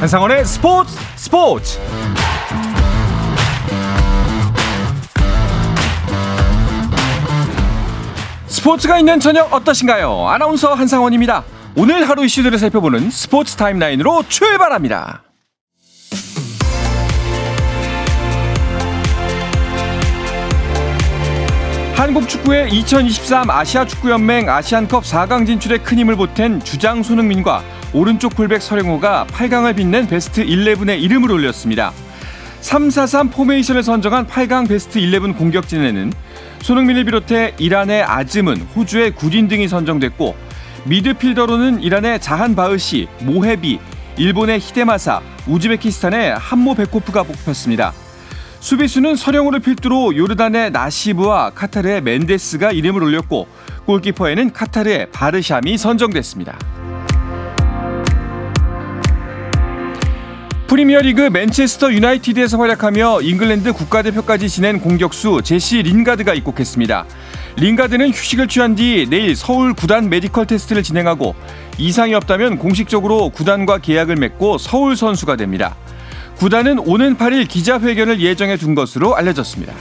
한상원의 스포츠 스포츠 스포츠가 있는 저녁 어떠신가요? 아나운서 한상원입니다. 오늘 하루 이슈들을 살펴보는 스포츠 타임라인으로 출발합니다. 한국 축구의 2023 아시아 축구연맹 아시안컵 4강 진출에 큰 힘을 보탠 주장 손흥민과 오른쪽 풀백 설영우가 8강을 빛낸 베스트 11에 이름을 올렸습니다. 3-4-3 포메이션을 선정한 8강 베스트 11 공격진에는 손흥민을 비롯해 이란의 아즈문, 호주의 굿윈 등이 선정됐고 미드필더로는 이란의 자한바흐시, 모헤비, 일본의 히데마사, 우즈베키스탄의 함로베코프가 뽑혔습니다. 수비수는 설영우를 필두로 요르단의 나시브와 카타르의 멘데스가 이름을 올렸고 골키퍼에는 카타르의 바르샴이 선정됐습니다. 프리미어리그 맨체스터 유나이티드에서 활약하며 잉글랜드 국가대표까지 지낸 공격수 제시 린가드가 입국했습니다. 린가드는 휴식을 취한 뒤 내일 서울 구단 메디컬 테스트를 진행하고 이상이 없다면 공식적으로 구단과 계약을 맺고 서울 선수가 됩니다. 구단은 오는 8일 기자회견을 예정해 둔 것으로 알려졌습니다.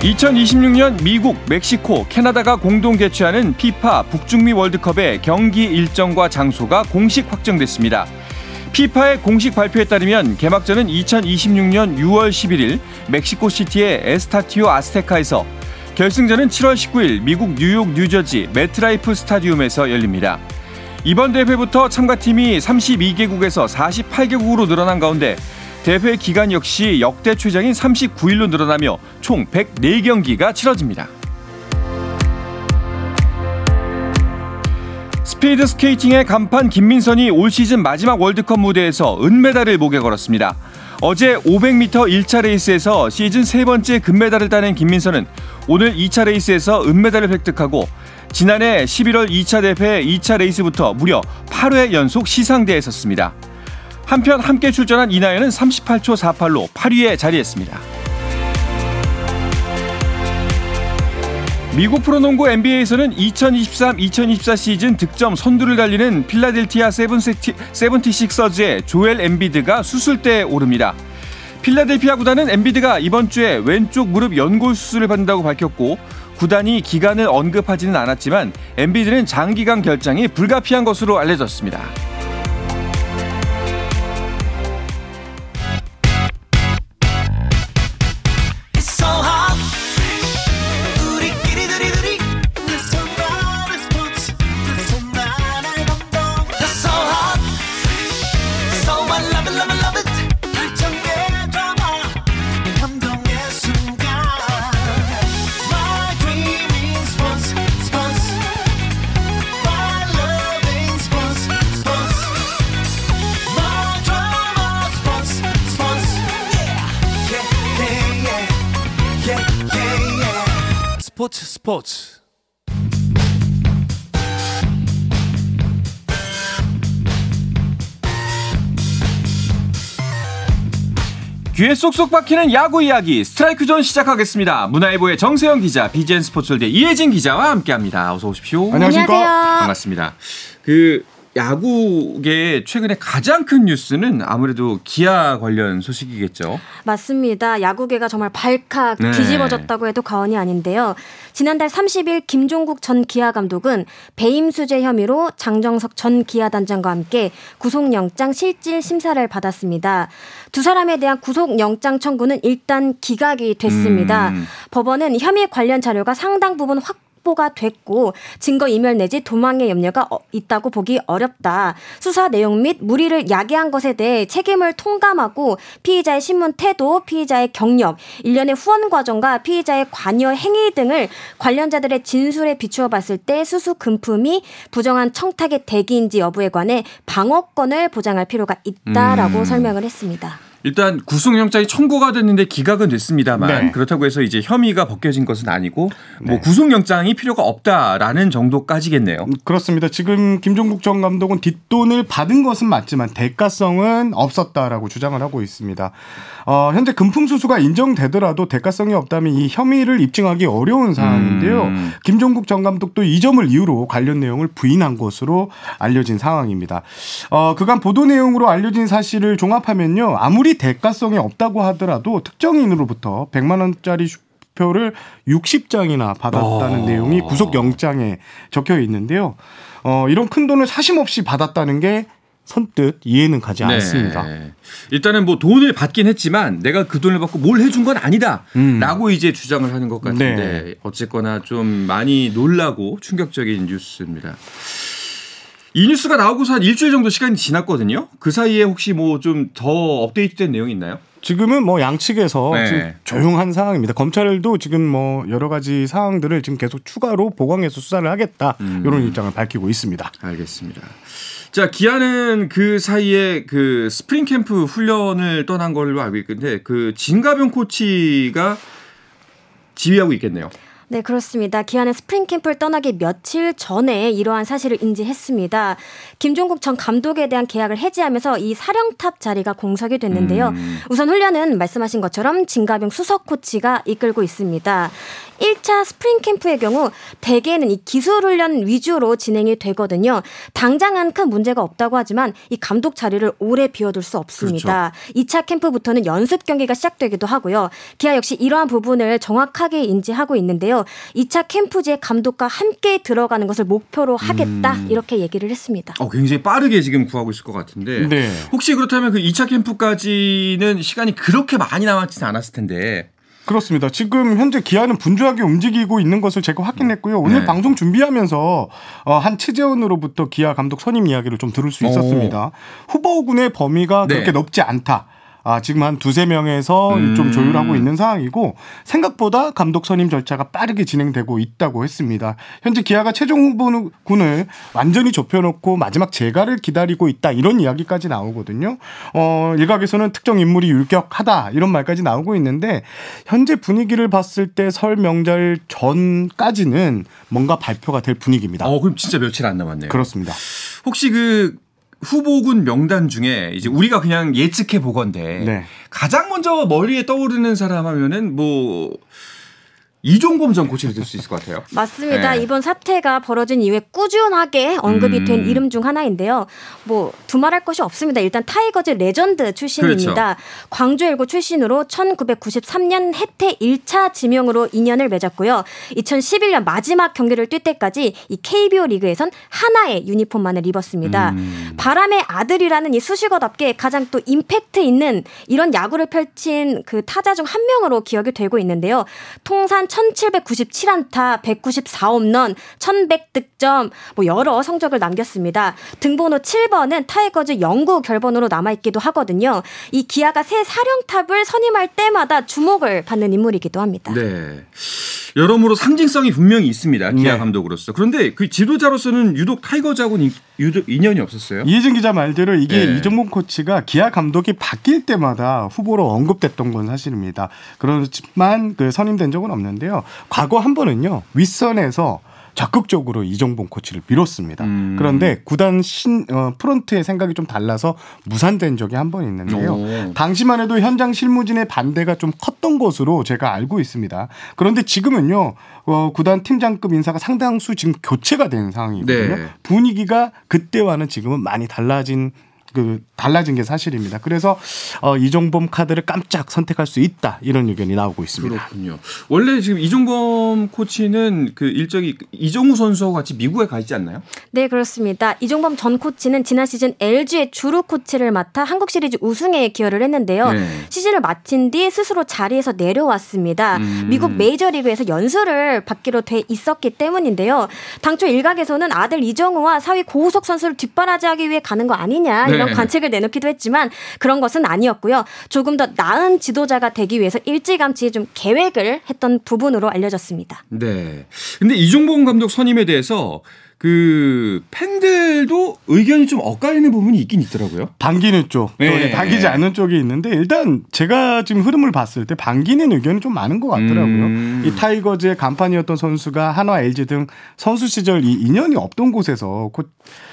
2026년 미국, 멕시코, 캐나다가 공동 개최하는 피파 북중미 월드컵의 경기 일정과 장소가 공식 확정됐습니다. 피파의 공식 발표에 따르면 개막전은 2026년 6월 11일 멕시코 시티의 에스타디오 아스테카에서 결승전은 7월 19일 미국 뉴욕 뉴저지 메트라이프 스타디움에서 열립니다. 이번 대회부터 참가팀이 32개국에서 48개국으로 늘어난 가운데 대회 기간 역시 역대 최장인 39일로 늘어나며 총 104경기가 치러집니다. 스피드 스케이팅의 간판 김민선이 올 시즌 마지막 월드컵 무대에서 은메달을 목에 걸었습니다. 어제 500m 1차 레이스에서 시즌 세 번째 금메달을 따낸 김민선은 오늘 2차 레이스에서 은메달을 획득하고 지난해 11월 2차 대회 2차 레이스부터 무려 8회 연속 시상대에 섰습니다. 한편 함께 출전한 이나연은 38초 48로 8위에 자리했습니다. 미국 프로농구 NBA에서는 2023-2024 시즌 득점 선두를 달리는 필라델티아 세븐티식서즈의 조엘 엠비드가 수술대에 오릅니다. 필라델피아 구단은 엠비드가 이번 주에 왼쪽 무릎 연골 수술을 받는다고 밝혔고 구단이 기간을 언급하지는 않았지만 엠비드는 장기간 결장이 불가피한 것으로 알려졌습니다. 스포츠 스포츠 귀에 쏙쏙 박히는 야구 이야기 스트라이크 존 시작하겠습니다. 문화일보의 정세영 기자, 비젠 스포츠월드 이혜진 기자와 함께합니다. 어서 오십시오. 안녕하십니까. 반갑습니다. 그 야구계 최근에 가장 큰 뉴스는 아무래도 기아 관련 소식이겠죠. 맞습니다. 야구계가 정말 발칵 네. 뒤집어졌다고 해도 과언이 아닌데요. 지난달 30일 김종국 전 기아 감독은 배임 수재 혐의로 장정석 전 기아 단장과 함께 구속영장 실질 심사를 받았습니다. 두 사람에 대한 구속영장 청구는 일단 기각이 됐습니다. 음. 법원은 혐의 관련 자료가 상당 부분 확 확보가 됐고 증거 인멸 내지 도망의 염려가 어, 있다고 보기 어렵다. 수사 내용 및 무리를 야기한 것에 대해 책임을 통감하고 피의자의 신문 태도, 피의자의 경력, 일련의 후원 과정과 피의자의 관여 행위 등을 관련자들의 진술에 비추어 봤을 때 수수 금품이 부정한 청탁의 대기인지 여부에 관해 방어권을 보장할 필요가 있다라고 음. 설명을 했습니다. 일단 구속영장이 청구가 됐는데 기각은 됐습니다만 네. 그렇다고 해서 이제 혐의가 벗겨진 것은 아니고 뭐 네. 구속영장이 필요가 없다라는 정도까지겠네요. 그렇습니다. 지금 김종국 전 감독은 뒷돈을 받은 것은 맞지만 대가성은 없었다라고 주장을 하고 있습니다. 어, 현재 금품수수가 인정되더라도 대가성이 없다면 이 혐의를 입증하기 어려운 상황인데요. 음. 김종국 전 감독도 이 점을 이유로 관련 내용을 부인한 것으로 알려진 상황입니다. 어, 그간 보도 내용으로 알려진 사실을 종합하면요. 아무리 대가성이 없다고 하더라도 특정인으로부터 100만 원짜리 표를 60장이나 받았다는 어. 내용이 구속 영장에 적혀 있는데요. 어, 이런 큰 돈을 사심없이 받았다는 게 선뜻 이해는 가지 네. 않습니다. 일단은 뭐 돈을 받긴 했지만 내가 그 돈을 받고 뭘 해준 건 아니다라고 음. 이제 주장을 하는 것 같은데 네. 어쨌거나 좀 많이 놀라고 충격적인 뉴스입니다. 이 뉴스가 나오고서 한 일주일 정도 시간이 지났거든요. 그 사이에 혹시 뭐 좀 더 업데이트된 내용이 있나요? 지금은 뭐 양측에서 네. 지금 조용한 상황입니다. 검찰도 지금 뭐 여러 가지 사항들을 지금 계속 추가로 보강해서 수사를 하겠다 음. 이런 입장을 밝히고 있습니다. 알겠습니다. 자, 기아는 그 사이에 그 스프링 캠프 훈련을 떠난 걸로 알고 있는데 그 진갑용 코치가 지휘하고 있겠네요. 네, 그렇습니다. 기아는 스프링 캠프를 떠나기 며칠 전에 이러한 사실을 인지했습니다. 김종국 전 감독에 대한 계약을 해지하면서 이 사령탑 자리가 공석이 됐는데요. 음. 우선 훈련은 말씀하신 것처럼 진갑용 수석 코치가 이끌고 있습니다. 1차 스프링 캠프의 경우 대개는 이 기술 훈련 위주로 진행이 되거든요. 당장은 큰 문제가 없다고 하지만 이 감독 자리를 오래 비워둘 수 없습니다. 2차 캠프부터는 연습 경기가 시작되기도 하고요. 기아 역시 이러한 부분을 정확하게 인지하고 있는데요. 2차 캠프지에 감독과 함께 들어가는 것을 목표로 하겠다 이렇게 얘기를 했습니다. 어, 굉장히 빠르게 지금 구하고 있을 것 같은데 네. 혹시 그렇다면 그 2차 캠프까지는 시간이 그렇게 많이 남았지는 않았을 텐데 그렇습니다. 지금 현재 기아는 분주하게 움직이고 있는 것을 제가 확인했고요. 오늘 네. 방송 준비하면서 어, 한 취재원으로부터 기아 감독 선임 이야기를 좀 들을 수 있었습니다. 후보군의 범위가 네. 그렇게 넓지 않다. 아, 지금 한 두세 명에서 음. 좀 조율하고 있는 상황이고 생각보다 감독 선임 절차가 빠르게 진행되고 있다고 했습니다. 현재 기아가 최종 후보군을 완전히 좁혀놓고 마지막 재가를 기다리고 있다 이런 이야기까지 나오거든요. 어, 일각에서는 특정 인물이 율격하다 이런 말까지 나오고 있는데 현재 분위기를 봤을 때 설 명절 전까지는 뭔가 발표가 될 분위기입니다. 어 그럼 진짜 며칠 안 남았네요. 그렇습니다. 혹시 그 후보군 명단 중에 이제 우리가 그냥 예측해 보건데 네. 가장 먼저 머리에 떠오르는 사람 하면은 뭐 이종범 전 코치를 들 수 있을 것 같아요. 맞습니다. 네. 이번 사태가 벌어진 이후에 꾸준하게 언급이 음. 된 이름 중 하나인데요. 뭐 두말할 것이 없습니다. 일단 타이거즈 레전드 출신입니다. 그렇죠. 광주 일고 출신으로 1993년 해태 1차 지명으로 인연을 맺었고요. 2011년 마지막 경기를 뛸 때까지 이 KBO 리그에선 하나의 유니폼만을 입었습니다. 음. 바람의 아들이라는 이 수식어답게 가장 또 임팩트 있는 이런 야구를 펼친 그 타자 중 한 명으로 기억이 되고 있는데요. 통산 1797안타, 194홈런, 1100득점, 뭐 여러 성적을 남겼습니다. 등번호 7번은 타이거즈 영구 결번으로 남아 있기도 하거든요. 이 기아가 새 사령탑을 선임할 때마다 주목을 받는 인물이기도 합니다. 네. 여러모로 상징성이 분명히 있습니다. 기아 네. 감독으로서. 그런데 그 지도자로서는 유독 타이거즈하고는 인연이 없었어요. 이혜진 기자 말대로 이게 네. 이종범 코치가 기아 감독이 바뀔 때마다 후보로 언급됐던 건 사실입니다. 그렇지만 그 선임된 적은 없는데 요. 과거 한 번은요 윗선에서 적극적으로 이종범 코치를 밀었습니다. 음. 그런데 구단 신 어, 프런트의 생각이 좀 달라서 무산된 적이 한 번 있는데요. 오. 당시만 해도 현장 실무진의 반대가 좀 컸던 것으로 제가 알고 있습니다. 그런데 지금은요, 어, 구단 팀장급 인사가 상당수 지금 교체가 된 상황이거든요. 네. 분위기가 그때와는 지금은 많이 달라진 그 달라진 게 사실입니다. 그래서 어, 이종범 카드를 깜짝 선택할 수 있다 이런 의견이 나오고 있습니다. 그렇군요. 원래 지금 이종범 코치는 그 일정이 이종우 선수와 같이 미국에 가 있지 않나요? 네, 그렇습니다. 이종범 전 코치는 지난 시즌 LG의 주루 코치를 맡아 한국 시리즈 우승에 기여를 했는데요. 네. 시즌을 마친 뒤 스스로 자리에서 내려왔습니다. 음. 미국 메이저리그에서 연수를 받기로 돼 있었기 때문인데요. 당초 일각에서는 아들 이정우와 사위 고우석 선수를 뒷바라지하기 위해 가는 거 아니냐 이런 네. 관측을 내놓기도 했지만 그런 것은 아니었고요. 조금 더 나은 지도자가 되기 위해서 일찌감치 좀 계획을 했던 부분으로 알려졌습니다. 네. 근데 이종범 감독 선임에 대해서 그 팬들도 의견이 좀 엇갈리는 부분이 있긴 있더라고요. 반기는 쪽, 또 네. 반기지 않는 쪽이 있는데 일단 제가 지금 흐름을 봤을 때 반기는 의견이 좀 많은 것 같더라고요. 음. 이 타이거즈의 간판이었던 선수가 한화, LG 등 선수 시절 이 인연이 없던 곳에서 코-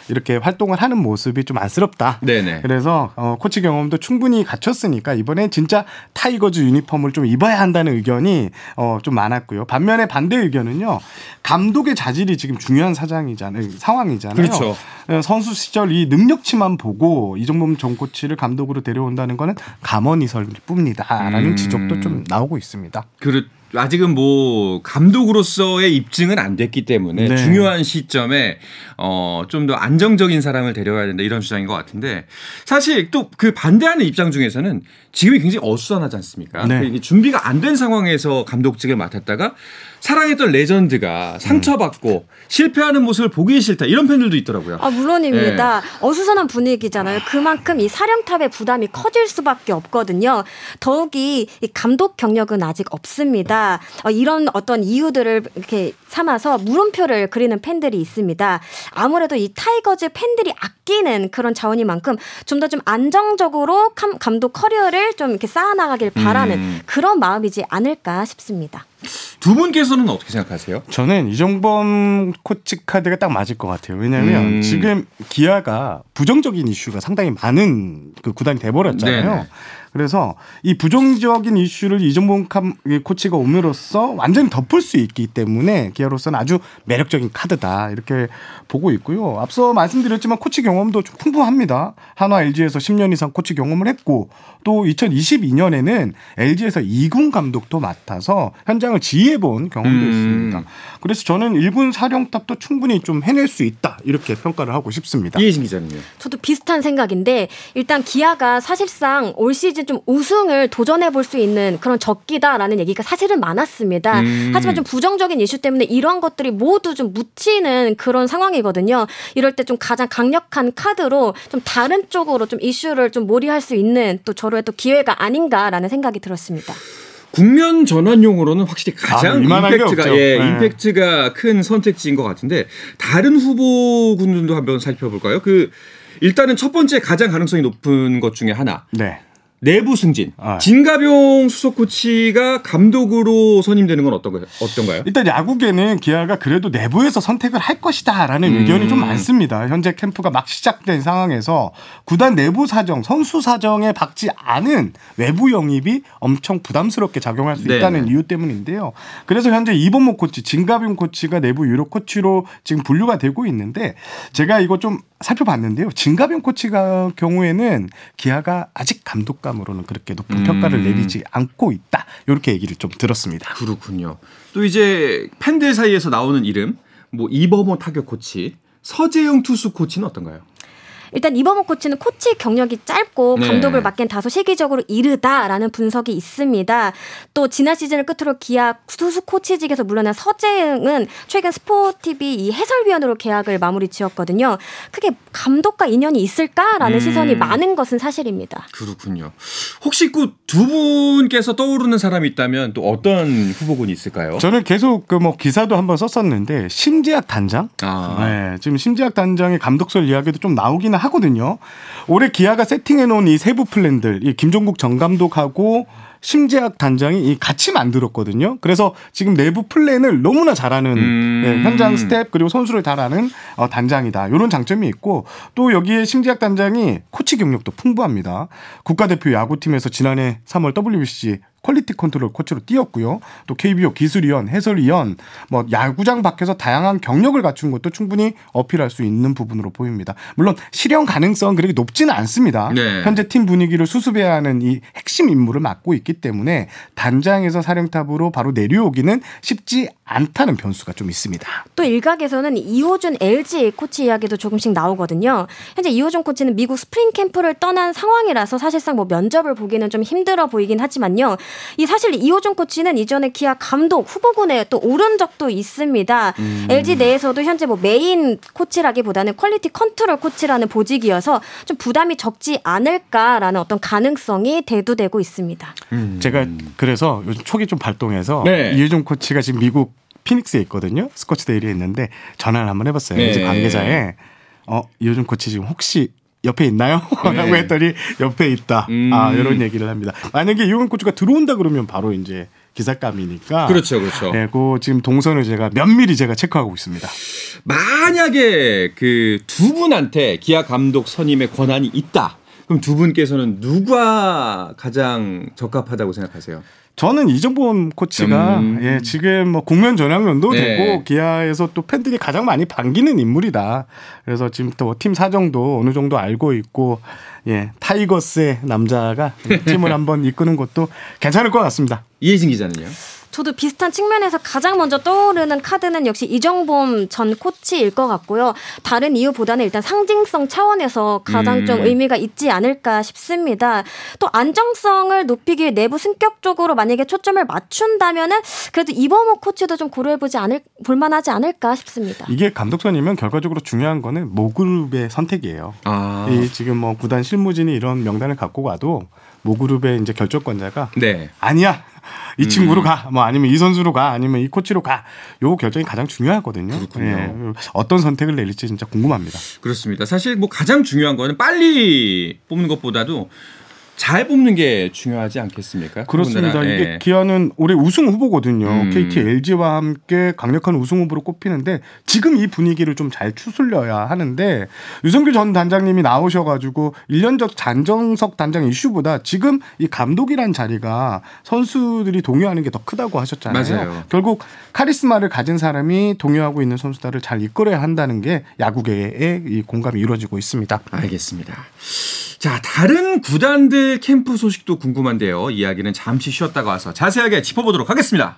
이렇게 활동을 하는 모습이 좀 안쓰럽다. 네네. 그래서 어, 코치 경험도 충분히 갖췄으니까 이번에 진짜 타이거즈 유니폼을 좀 입어야 한다는 의견이 어, 좀 많았고요. 반면에 반대 의견은요. 감독의 자질이 지금 중요한 사장이잖아요. 상황이잖아요. 그렇죠. 어, 선수 시절 이 능력치만 보고 이종범 전 코치를 감독으로 데려온다는 거는 감언이설 뿐이다라는 음. 지적도 좀 나오고 있습니다. 그 아직은 뭐 감독으로서의 입증은 안 됐기 때문에 네. 중요한 시점에 어 좀 더 안정적인 사람을 데려와야 된다 이런 주장인 것 같은데 사실 또 그 반대하는 입장 중에서는 지금이 굉장히 어수선하지 않습니까? 네. 준비가 안 된 상황에서 감독직을 맡았다가 사랑했던 레전드가 상처받고 실패하는 모습을 보기 싫다 이런 팬들도 있더라고요. 아, 물론입니다. 어수선한 분위기잖아요. 그만큼 이 사령탑의 부담이 커질 수밖에 없거든요. 더욱이 이 감독 경력은 아직 없습니다. 어, 이런 어떤 이유들을 이렇게 삼아서 물음표를 그리는 팬들이 있습니다. 아무래도 이 타이거즈 팬들이 아끼는 그런 자원이만큼 좀 더좀 안정적으로 감, 감독 커리어를 좀 이렇게 쌓아나가길 바라는 음. 그런 마음이지 않을까 싶습니다. 두 분께서는 어떻게 생각하세요? 저는 이종범 코치 카드가 딱 맞을 것 같아요. 왜냐하면 음. 지금 기아가 부정적인 이슈가 상당히 많은 그 구단이 돼버렸잖아요. 네네. 그래서 이 부정적인 이슈를 이종범 캄- 이 코치가 옴으로써 완전히 덮을 수 있기 때문에 기아로서는 아주 매력적인 카드다 이렇게 보고 있고요. 앞서 말씀드렸지만 코치 경험도 좀 풍부합니다. 한화 LG에서 10년 이상 코치 경험을 했고 또 2022년에는 LG에서 2군 감독도 맡아서 현장을 지휘해본 경험도 음. 있습니다. 그래서 저는 1군 사령탑도 충분히 좀 해낼 수 있다 이렇게 평가를 하고 싶습니다. 이혜진 기자님요. 저도 비슷한 생각인데 일단 기아가 사실상 올 시즌 좀 우승을 도전해 볼 수 있는 그런 적기다라는 얘기가 사실은 많았습니다. 음. 하지만 좀 부정적인 이슈 때문에 이러한 것들이 모두 좀 묻히는 그런 상황이거든요. 이럴 때 좀 가장 강력한 카드로 좀 다른 쪽으로 좀 이슈를 좀 몰이할 수 있는 또 저로의 또 기회가 아닌가라는 생각이 들었습니다. 국면 전환용으로는 확실히 가장 아, 이만한 게 임팩트가. 예, 네. 임팩트가 큰 선택지인 것 같은데 다른 후보군들도 한번 살펴볼까요? 그 일단은 첫 번째 가장 가능성이 높은 것 중에 하나 네. 내부 승진. 아. 진가병 수석 코치가 감독으로 선임되는 건 어떤가요? 어떤가요? 일단 야구계는 기아가 그래도 내부에서 선택을 할 것이다라는 음. 의견이 좀 많습니다. 현재 캠프가 막 시작된 상황에서 구단 내부 사정, 선수 사정에 박지 않은 외부 영입이 엄청 부담스럽게 작용할 수 네. 있다는 이유 때문인데요. 그래서 현재 이범목 코치, 진가병 코치가 내부 유력 코치로 지금 분류가 되고 있는데 제가 이거 좀 살펴봤는데요. 진가병 코치가 경우에는 기아가 아직 감독감으로는 그렇게 높은 음. 평가를 내리지 않고 있다. 이렇게 얘기를 좀 들었습니다. 그렇군요. 또 이제 팬들 사이에서 나오는 이름 뭐 이범호 타격 코치, 서재영 투수 코치는 어떤가요? 일단 이범호 코치는 코치 경력이 짧고 네. 감독을 맡기엔 다소 시기적으로 이르다라는 분석이 있습니다. 또 지난 시즌을 끝으로 기아 투수 코치직에서 물러난 서재응은 최근 스포티비 이 해설위원으로 계약을 마무리 지었거든요. 크게 감독과 인연이 있을까라는 음. 시선이 많은 것은 사실입니다. 그렇군요. 혹시 그 두 분께서 떠오르는 사람이 있다면 또 어떤 후보군이 있을까요? 저는 계속 그 뭐 기사도 한번 썼었는데 심재학 단장. 아. 네, 지금 심재학 단장의 감독설 이야기도 좀 나오기는 하거든요. 올해 기아가 세팅해 놓은 이 세부 플랜들, 이 김종국 전 감독하고 심재학 단장이 이 같이 만들었거든요. 그래서 지금 내부 플랜을 너무나 잘하는 음. 네, 현장 스태프 그리고 선수를 잘 아는 어, 단장이다. 이런 장점이 있고 또 여기에 심재학 단장이 코치 경력도 풍부합니다. 국가대표 야구팀에서 지난해 3월 WBC quality control 코치로 뛰었고요. 또 KBO 기술위원, 해설위원, 뭐 야구장 밖에서 다양한 경력을 갖춘 것도 충분히 어필할 수 있는 부분으로 보입니다. 물론 실현 가능성은 그렇게 높지는 않습니다. 네. 현재 팀 분위기를 수습해야 하는 이 핵심 임무를 맡고 있기 때문에 단장에서 사령탑으로 바로 내려오기는 쉽지 않다는 변수가 좀 있습니다. 또 일각에서는 이호준 LG 코치 이야기도 조금씩 나오거든요. 현재 이호준 코치는 미국 스프링 캠프를 떠난 상황이라서 사실상 뭐 면접을 보기는 좀 힘들어 보이긴 하지만요. 이 사실 이호준 코치는 이전에 기아 감독 후보군에 또 오른 적도 있습니다. LG 내에서도 현재 뭐 메인 코치라기보다는 quality control 코치라는 보직이어서 좀 부담이 적지 않을까라는 어떤 가능성이 대두되고 있습니다. 제가 그래서 요즘 촉이 좀 발동해서 네. 이해종 코치가 지금 미국 피닉스에 있거든요. 스코츠데일리에 있는데 전화를 한번 해봤어요. 네. 이제 관계자에 어 요즘 코치 지금 혹시 옆에 있나요? 네. 라고 했더니 옆에 있다. 음. 아 이런 얘기를 합니다. 만약에 이용현 코치가 들어온다 그러면 바로 이제 기사감이니까. 그렇죠, 그렇죠. 네, 그 지금 동선을 제가 면밀히 제가 체크하고 있습니다. 만약에 그 두 분한테 기아 감독 선임의 권한이 있다. 그럼 두 분께서는 누가 가장 적합하다고 생각하세요? 저는 이정범 코치가 음. 예, 지금 뭐 국면 전향년도 네. 되고 기아에서 또 팬들이 가장 많이 반기는 인물이다. 그래서 지금부터 뭐팀 사정도 어느 정도 알고 있고 예, 타이거스의 남자가 팀을 한번 이끄는 것도 괜찮을 것 같습니다. 이혜진 기자는요? 저도 비슷한 측면에서 가장 먼저 떠오르는 카드는 역시 이정범 전 코치일 것 같고요. 다른 이유보다는 일단 상징성 차원에서 가장 음. 좀 의미가 있지 않을까 싶습니다. 또 안정성을 높이기 위해 내부 승격적으로 만약에 초점을 맞춘다면은 그래도 이범호 코치도 좀 고려해보지 않을 볼만하지 않을까 싶습니다. 이게 감독 선이면 결과적으로 중요한 거는 모그룹의 선택이에요. 아, 이 지금 뭐 구단 실무진이 이런 명단을 갖고 가도 모그룹의 이제 결정권자가 네. 아니야. 이 친구로 가. 뭐 아니면 이 선수로 가. 아니면 이 코치로 가. 요 결정이 가장 중요하거든요. 그렇군요. 예. 어떤 선택을 내릴지 진짜 궁금합니다. 그렇습니다. 사실 뭐 가장 중요한 거는 빨리 뽑는 것보다도 잘 뽑는 게 중요하지 않겠습니까? 그렇습니다. 이게 예. 기아는 올해 우승 후보거든요. 음. KT, LG와 함께 강력한 우승 후보로 꼽히는데 지금 이 분위기를 좀 잘 추슬려야 하는데 유성규 전 단장님이 나오셔가지고 1년적 잔정석 단장 이슈보다 지금 이 감독이란 자리가 선수들이 동요하는 게 더 크다고 하셨잖아요. 맞아요. 결국 카리스마를 가진 사람이 동요하고 있는 선수들을 잘 이끌어야 한다는 게 야구계의 이 공감이 이루어지고 있습니다. 알겠습니다. 자, 다른 구단들 캠프 소식도 궁금한데요. 이야기는 잠시 쉬었다가 와서 자세하게 짚어보도록 하겠습니다.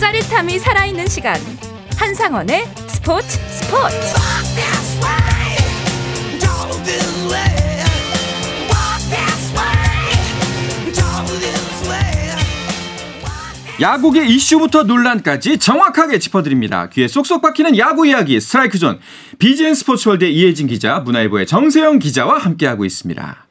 짜릿함이 살아있는 시간 한상원의 스포츠 스포츠 야구계 이슈부터 논란까지 정확하게 짚어드립니다. 귀에 쏙쏙 박히는 야구 이야기 스트라이크 존 BGN 스포츠월드의 이혜진 기자, 문화일보의 정세영 기자와 함께하고 있습니다.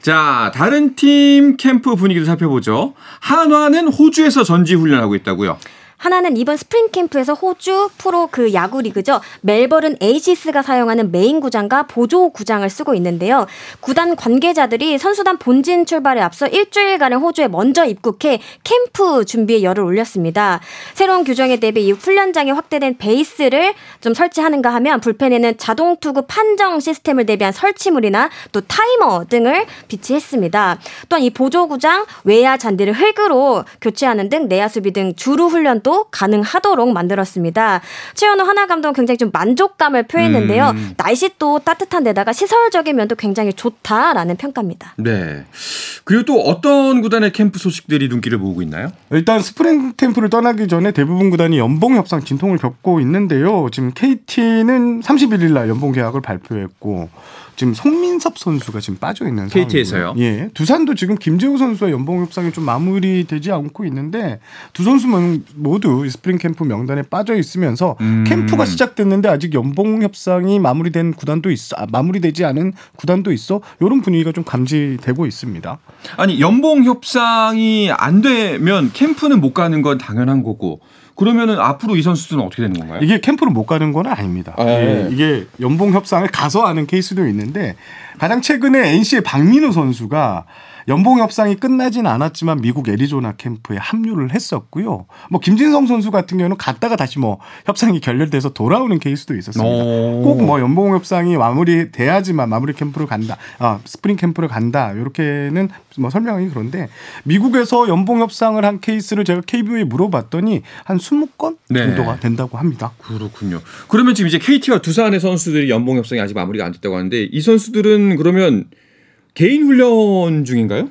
자, 다른 팀 캠프 분위기도 살펴보죠. 한화는 호주에서 전지 훈련하고 있다고요. 한화는 이번 스프링 캠프에서 호주 프로 그 야구 리그죠. 멜버른 에이시스가 사용하는 메인 구장과 보조 구장을 쓰고 있는데요. 구단 관계자들이 선수단 본진 출발에 앞서 일주일간의 호주에 먼저 입국해 캠프 준비에 열을 올렸습니다. 새로운 규정에 대비 이 훈련장에 확대된 베이스를 좀 설치하는가 하면 불펜에는 자동 투구 판정 시스템을 대비한 설치물이나 또 타이머 등을 비치했습니다. 또한 이 보조 구장 외야 잔디를 흙으로 교체하는 등 내야 수비 등 주루 훈련도 가능하도록 만들었습니다. 최원호 한화 감독은 굉장히 좀 만족감을 표했는데요. 음. 날씨 또 따뜻한 데다가 시설적인 면도 굉장히 좋다라는 평가입니다. 네. 그리고 또 어떤 구단의 캠프 소식들이 눈길을 모으고 있나요? 일단 스프링 캠프를 떠나기 전에 대부분 구단이 연봉 협상 진통을 겪고 있는데요. 지금 KT는 31일 날 연봉 계약을 발표했고 지금 송민섭 선수가 지금 빠져 있는. KT에서요? 예. 두산도 지금 김재호 선수와 연봉 협상이 좀 마무리되지 않고 있는데 두 선수는 모두 이 스프링 캠프 명단에 빠져 있으면서 음. 캠프가 시작됐는데 아직 연봉 협상이 마무리된 구단도 있어. 아, 마무리되지 않은 구단도 있어. 이런 분위기가 좀 감지되고 있습니다. 아니 연봉 협상이 안 되면 캠프는 못 가는 건 당연한 거고 그러면은 앞으로 이 선수들은 어떻게 되는 건가요? 이게 캠프를 못 가는 건 아닙니다. 아, 예. 예, 이게 연봉 협상을 가서 하는 케이스도 있는데 가장 최근에 NC의 박민우 선수가 연봉 협상이 끝나진 않았지만 미국 애리조나 캠프에 합류를 했었고요. 뭐 김진성 선수 같은 경우는 갔다가 다시 뭐 협상이 결렬돼서 돌아오는 케이스도 있었습니다. 오. 꼭뭐 연봉 협상이 마무리 돼야지만 마무리 캠프를 간다, 아 스프링 캠프를 간다 이렇게는 뭐 설명이 그런데 미국에서 연봉 협상을 한 케이스를 제가 KBO에 물어봤더니 한 20건 네. 정도가 된다고 합니다. 그렇군요. 그러면 지금 이제 KT와 두산의 선수들이 연봉 협상이 아직 마무리가 안 됐다고 하는데 이 선수들은 그러면 개인 훈련 중인가요?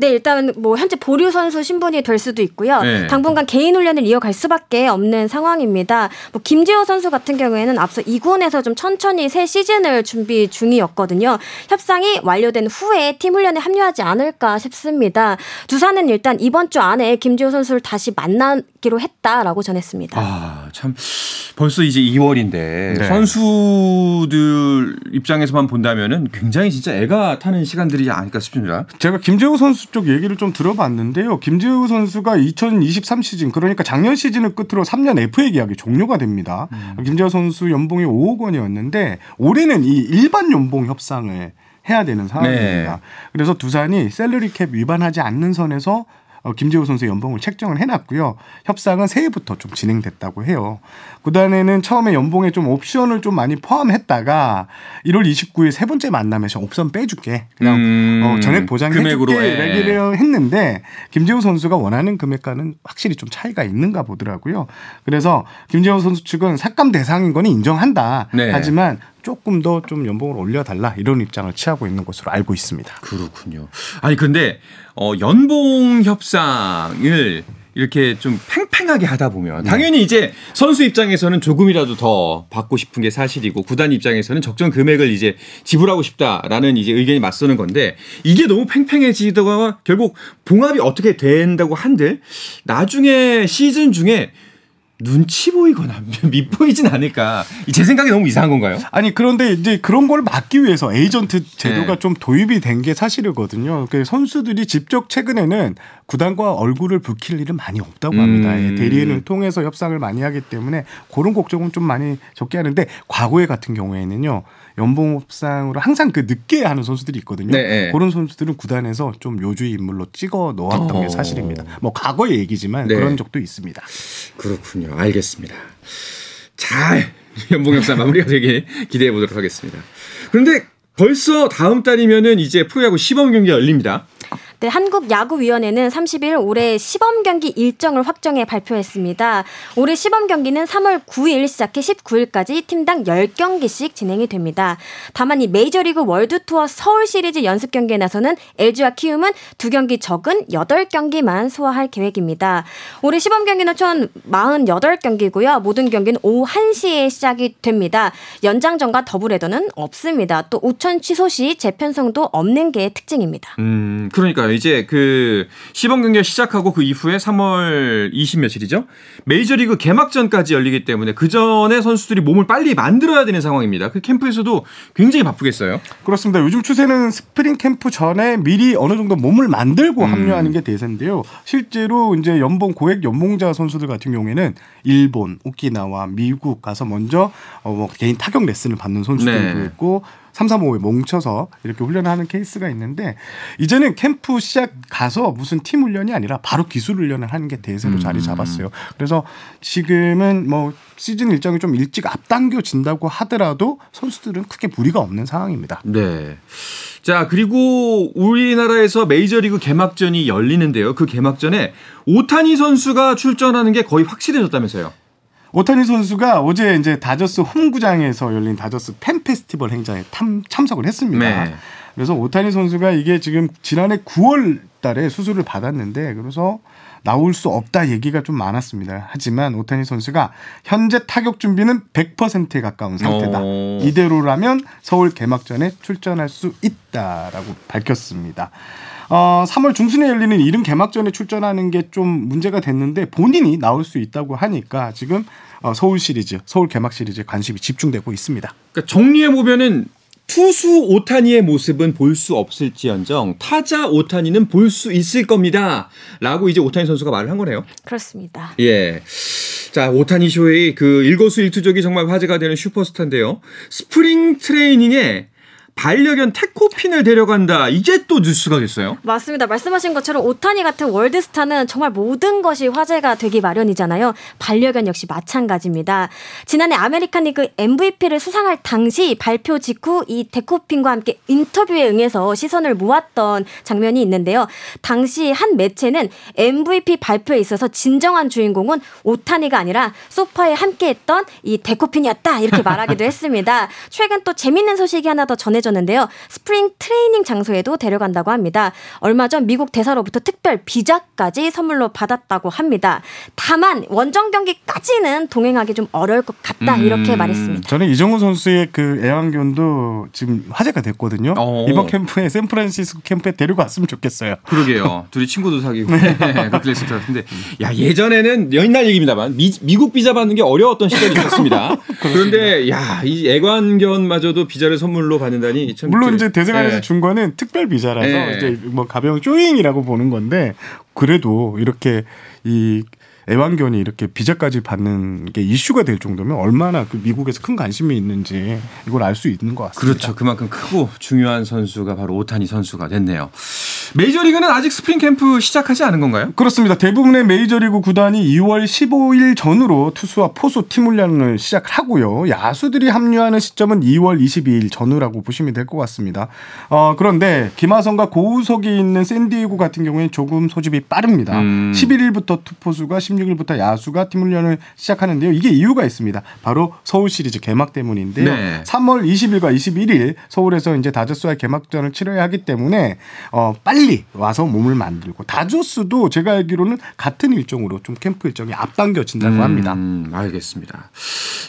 네, 일단 뭐 현재 보류 선수 신분이 될 수도 있고요. 네. 당분간 개인 훈련을 이어갈 수밖에 없는 상황입니다. 뭐 김지호 선수 같은 경우에는 앞서 2군에서 좀 천천히 새 시즌을 준비 중이었거든요. 협상이 완료된 후에 팀 훈련에 합류하지 않을까 싶습니다. 두산은 일단 이번 주 안에 김지호 선수를 다시 만나 받 기로 했다라고 전했습니다. 아, 참 벌써 이제 2월인데 네. 선수들 입장에서만 본다면은 굉장히 진짜 애가 타는 시간들이 아닐까 싶습니다. 제가 김재우 선수 쪽 얘기를 좀 들어봤는데요. 김재우 선수가 2023 시즌 그러니까 작년 시즌을 끝으로 3년 FA 계약이 종료가 됩니다. 음. 김재우 선수 연봉이 5억 원이었는데 올해는 이 일반 연봉 협상을 해야 되는 상황입니다. 네. 그래서 두산이 셀러리 캡 위반하지 않는 선에서 어, 김재우 선수의 연봉을 책정을 해놨고요. 협상은 새해부터 좀 진행됐다고 해요. 구단에는 처음에 연봉에 좀 옵션을 좀 많이 포함했다가 1월 29일 세 번째 만남에서 옵션 빼줄게. 그냥 음, 어, 전액 보장해줄게. 금액으로, 예. 얘기를 했는데 김재우 선수가 원하는 금액과는 확실히 좀 차이가 있는가 보더라고요. 그래서 김재우 선수 측은 삭감 대상인 거는 인정한다. 네. 하지만 조금 더 좀 연봉을 올려달라 이런 입장을 취하고 있는 것으로 알고 있습니다. 그렇군요. 아니 근데 어, 연봉 협상을 이렇게 좀 팽팽하게 하다 보면 당연히 이제 선수 입장에서는 조금이라도 더 받고 싶은 게 사실이고 구단 입장에서는 적정 금액을 이제 지불하고 싶다라는 이제 의견이 맞서는 건데 이게 너무 팽팽해지다가 결국 봉합이 어떻게 된다고 한들 나중에 시즌 중에 눈치 보이거나 밉보이진 않을까. 제 생각이 너무 이상한 건가요? 아니 그런데 이제 그런 걸 막기 위해서 에이전트 제도가 네. 좀 도입이 된 게 사실이거든요. 그 선수들이 직접 최근에는 구단과 얼굴을 붉힐 일은 많이 없다고 합니다. 음. 예, 대리인을 통해서 협상을 많이 하기 때문에 그런 걱정은 좀 많이 적게 하는데 과거에 같은 경우에는요. 연봉 협상으로 항상 그 늦게 하는 선수들이 있거든요. 네, 네. 그런 선수들은 구단에서 좀 요주의 인물로 찍어 놓았던 어. 게 사실입니다. 뭐 과거의 얘기지만 네. 그런 적도 있습니다. 그렇군요. 알겠습니다. 잘 연봉 협상 마무리가 되길 기대해 보도록 하겠습니다. 그런데 벌써 다음 달이면은 이제 프로야구 시범 경기가 열립니다. 네, 한국야구위원회는 30일 올해 시범 경기 일정을 확정해 발표했습니다. 올해 시범 경기는 3월 9일 시작해 19일까지 팀당 10경기씩 진행이 됩니다. 다만 이 메이저리그 월드투어 서울 시리즈 연습 경기에 나서는 LG와 키움은 두 경기 적은 8경기만 소화할 계획입니다. 올해 시범 경기는 총 48경기고요. 모든 경기는 오후 1시에 시작이 됩니다. 연장전과 더블헤더는 없습니다. 또 우천 취소 시 재편성도 없는 게 특징입니다. 음, 그러니까 요. 이제 그 시범 경기가 시작하고 그 이후에 3월 20 며칠이죠. 메이저리그 개막전까지 열리기 때문에 그 전에 선수들이 몸을 빨리 만들어야 되는 상황입니다. 그 캠프에서도 굉장히 바쁘겠어요. 그렇습니다. 요즘 추세는 스프링 캠프 전에 미리 어느 정도 몸을 만들고 음. 합류하는 게 대세인데요. 실제로 이제 연봉 고액 연봉자 선수들 같은 경우에는 일본, 오키나와, 미국 가서 먼저 어, 뭐 개인 타격 레슨을 받는 선수들도 네. 있고 3, 3, 5에 뭉쳐서 이렇게 훈련을 하는 케이스가 있는데 이제는 캠프 시작 가서 무슨 팀 훈련이 아니라 바로 기술 훈련을 하는 게 대세로 음. 자리 잡았어요. 그래서 지금은 뭐 시즌 일정이 좀 일찍 앞당겨진다고 하더라도 선수들은 크게 무리가 없는 상황입니다. 네. 자, 그리고 우리나라에서 메이저리그 개막전이 열리는데요. 그 개막전에 오타니 선수가 출전하는 게 거의 확실해졌다면서요. 오타니 선수가 어제 이제 다저스 홈구장에서 열린 다저스 팬 페스티벌 행사에 탐, 참석을 했습니다. 네. 그래서 오타니 선수가 이게 지금 지난해 9월 달에 수술을 받았는데 그래서 나올 수 없다 얘기가 좀 많았습니다. 하지만 오타니 선수가 현재 타격 준비는 100%에 가까운 상태다. 오. 이대로라면 서울 개막전에 출전할 수 있다라고 밝혔습니다. 어, 3월 중순에 열리는 이른 개막전에 출전하는 게 좀 문제가 됐는데 본인이 나올 수 있다고 하니까 지금 어, 서울 시리즈, 서울 개막 시리즈에 관심이 집중되고 있습니다. 그러니까 정리해 보면은 투수 오타니의 모습은 볼 수 없을지언정 타자 오타니는 볼 수 있을 겁니다라고 이제 오타니 선수가 말을 한 거네요. 그렇습니다. 예. 자, 오타니 쇼헤이 그 일거수일투족이 정말 화제가 되는 슈퍼스타인데요. 스프링 트레이닝에 반려견 데코핀을 데려간다. 이제 또 뉴스가 됐어요. 맞습니다. 말씀하신 것처럼 오타니 같은 월드스타는 정말 모든 것이 화제가 되기 마련이잖아요. 반려견 역시 마찬가지입니다. 지난해 아메리칸 리그 MVP를 수상할 당시 발표 직후 이 데코핀과 함께 인터뷰에 응해서 시선을 모았던 장면이 있는데요. 당시 한 매체는 MVP 발표에 있어서 진정한 주인공은 오타니가 아니라 소파에 함께했던 이 데코핀이었다 이렇게 말하기도 했습니다. 최근 또 재밌는 소식이 하나 더 전해졌. 알려졌는데요. 스프링 트레이닝 장소에도 데려간다고 합니다. 얼마 전 미국 대사로부터 특별 비자까지 선물로 받았다고 합니다. 다만 원정 경기까지는 동행하기 좀 어려울 것 같다 이렇게 음. 말했습니다. 저는 이정우 선수의 그 애완견도 지금 화제가 됐거든요. 어. 이번 캠프에 샌프란시스코 캠프에 데리고 왔으면 좋겠어요. 그러게요. 둘이 친구도 사귀고 그렇게 했을 것 같은데 야 예전에는 옛날 얘기입니다만 미, 미국 비자 받는 게 어려웠던 시절이 있었습니다. 그런데 야 이 애관견마저도 비자를 선물로 받는다니 참 물론 좀- 이제 대사관에서 예. 준 거는 특별 비자라서 네. 이제 뭐 가벼운 showing이라고 보는 건데 그래도 이렇게 이 애완견이 이렇게 비자까지 받는 게 이슈가 될 정도면 얼마나 그 미국에서 큰 관심이 있는지 이걸 알 수 있는 것 같습니다. 그렇죠. 그만큼 크고 중요한 선수가 바로 오타니 선수가 됐네요. 메이저리그는 아직 스프링 캠프 시작하지 않은 건가요? 그렇습니다. 대부분의 메이저리그 구단이 2월 15일 전으로 투수와 포수 팀 훈련을 시작하고요. 야수들이 합류하는 시점은 2월 22일 전후라고 보시면 될 것 같습니다. 어, 그런데 김하성과 고우석이 있는 샌디에고 같은 경우에는 조금 소집이 빠릅니다. 음. 11일부터 투포수가 16 일부터 야수가 팀 훈련을 시작하는데요. 이게 이유가 있습니다. 바로 서울 시리즈 개막 때문인데요. 네. 3월 20일과 21일 서울에서 이제 다저스와의 개막전을 치러야 하기 때문에 어, 빨리 와서 몸을 만들고 다저스도 제가 알기로는 같은 일정으로 좀 캠프 일정이 앞당겨진다고 합니다. 음, 알겠습니다.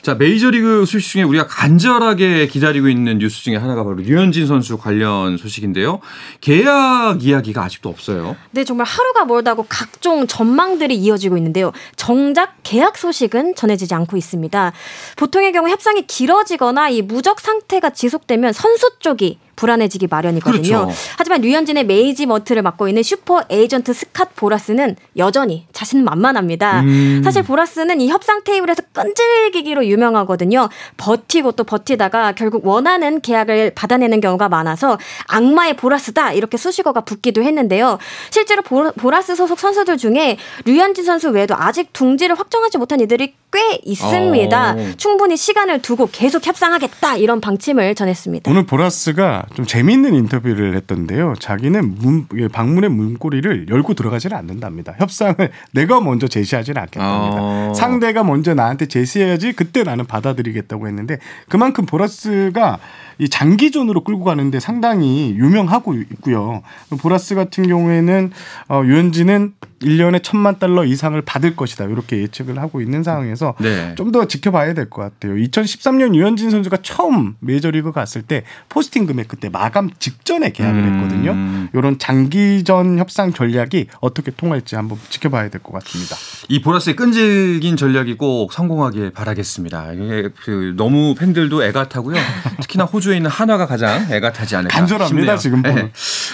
자, 메이저리그 소식 중에 우리가 간절하게 기다리고 있는 뉴스 중에 하나가 바로 류현진 선수 관련 소식인데요. 계약 이야기가 아직도 없어요. 네, 정말 하루가 멀다고 각종 전망들이 이어지고 있는데 요. 정작 계약 소식은 전해지지 않고 있습니다. 보통의 경우 협상이 길어지거나 이 무적 상태가 지속되면 선수 쪽이 불안해지기 마련이거든요. 그렇죠. 하지만 류현진의 매니지먼트를 맡고 있는 슈퍼 에이전트 스캇 보라스는 여전히 자신 만만합니다. 음. 사실 보라스는 이 협상 테이블에서 끈질기기로 유명하거든요. 버티고 또 버티다가 결국 원하는 계약을 받아내는 경우가 많아서 악마의 보라스다 이렇게 수식어가 붙기도 했는데요. 실제로 보- 보라스 소속 선수들 중에 류현진 선수 외에도 아직 둥지를 확정하지 못한 이들이 꽤 있습니다. 어. 충분히 시간을 두고 계속 협상하겠다 이런 방침을 전했습니다. 오늘 보라스가 좀 재미있는 인터뷰를 했던데요. 자기는 문, 예, 방문의 문고리를 열고 들어가지는 않는답니다. 협상을 내가 먼저 제시하지는 않겠답니다. 어. 상대가 먼저 나한테 제시해야지 그때 나는 받아들이겠다고 했는데 그만큼 보라스가 이 장기전으로 끌고 가는데 상당히 유명하고 있고요. 보라스 같은 경우에는 어, 유현진은 1년에 천만 달러 이상을 받을 것이다. 이렇게 예측을 하고 있는 상황에서 네. 좀더 지켜봐야 될 것 같아요. 2013년 유현진 선수가 처음 메이저리그 갔을 때 포스팅 금액 그때 마감 직전에 계약을 음. 했거든요. 이런 장기전 협상 전략이 어떻게 통할지 한번 지켜봐야 될 것 같습니다. 이 보라스의 끈질긴 전략이 꼭 성공하길 바라겠습니다. 이게 그 너무 팬들도 애가 타고요. 특히나 호주 에 있는 한화가 가장 애가 타지 않을까 간절합니다, 싶네요. 지금. 네.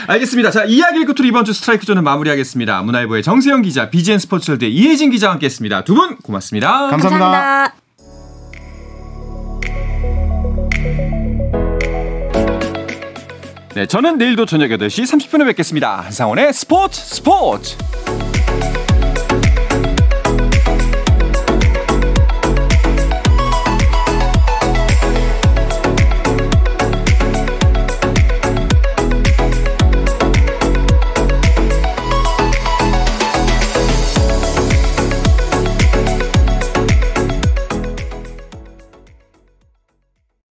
알겠습니다. 자 이야기를 끝으로 이번 주 스트라이크 존은 마무리하겠습니다. 문화일보의 정세영 기자, BGN 스포츠월드의 이혜진 기자와 함께했습니다. 두 분 고맙습니다. 감사합니다. 네, 저는 내일도 저녁 8시 30분에 뵙겠습니다. 한상원의 스포츠 스포츠.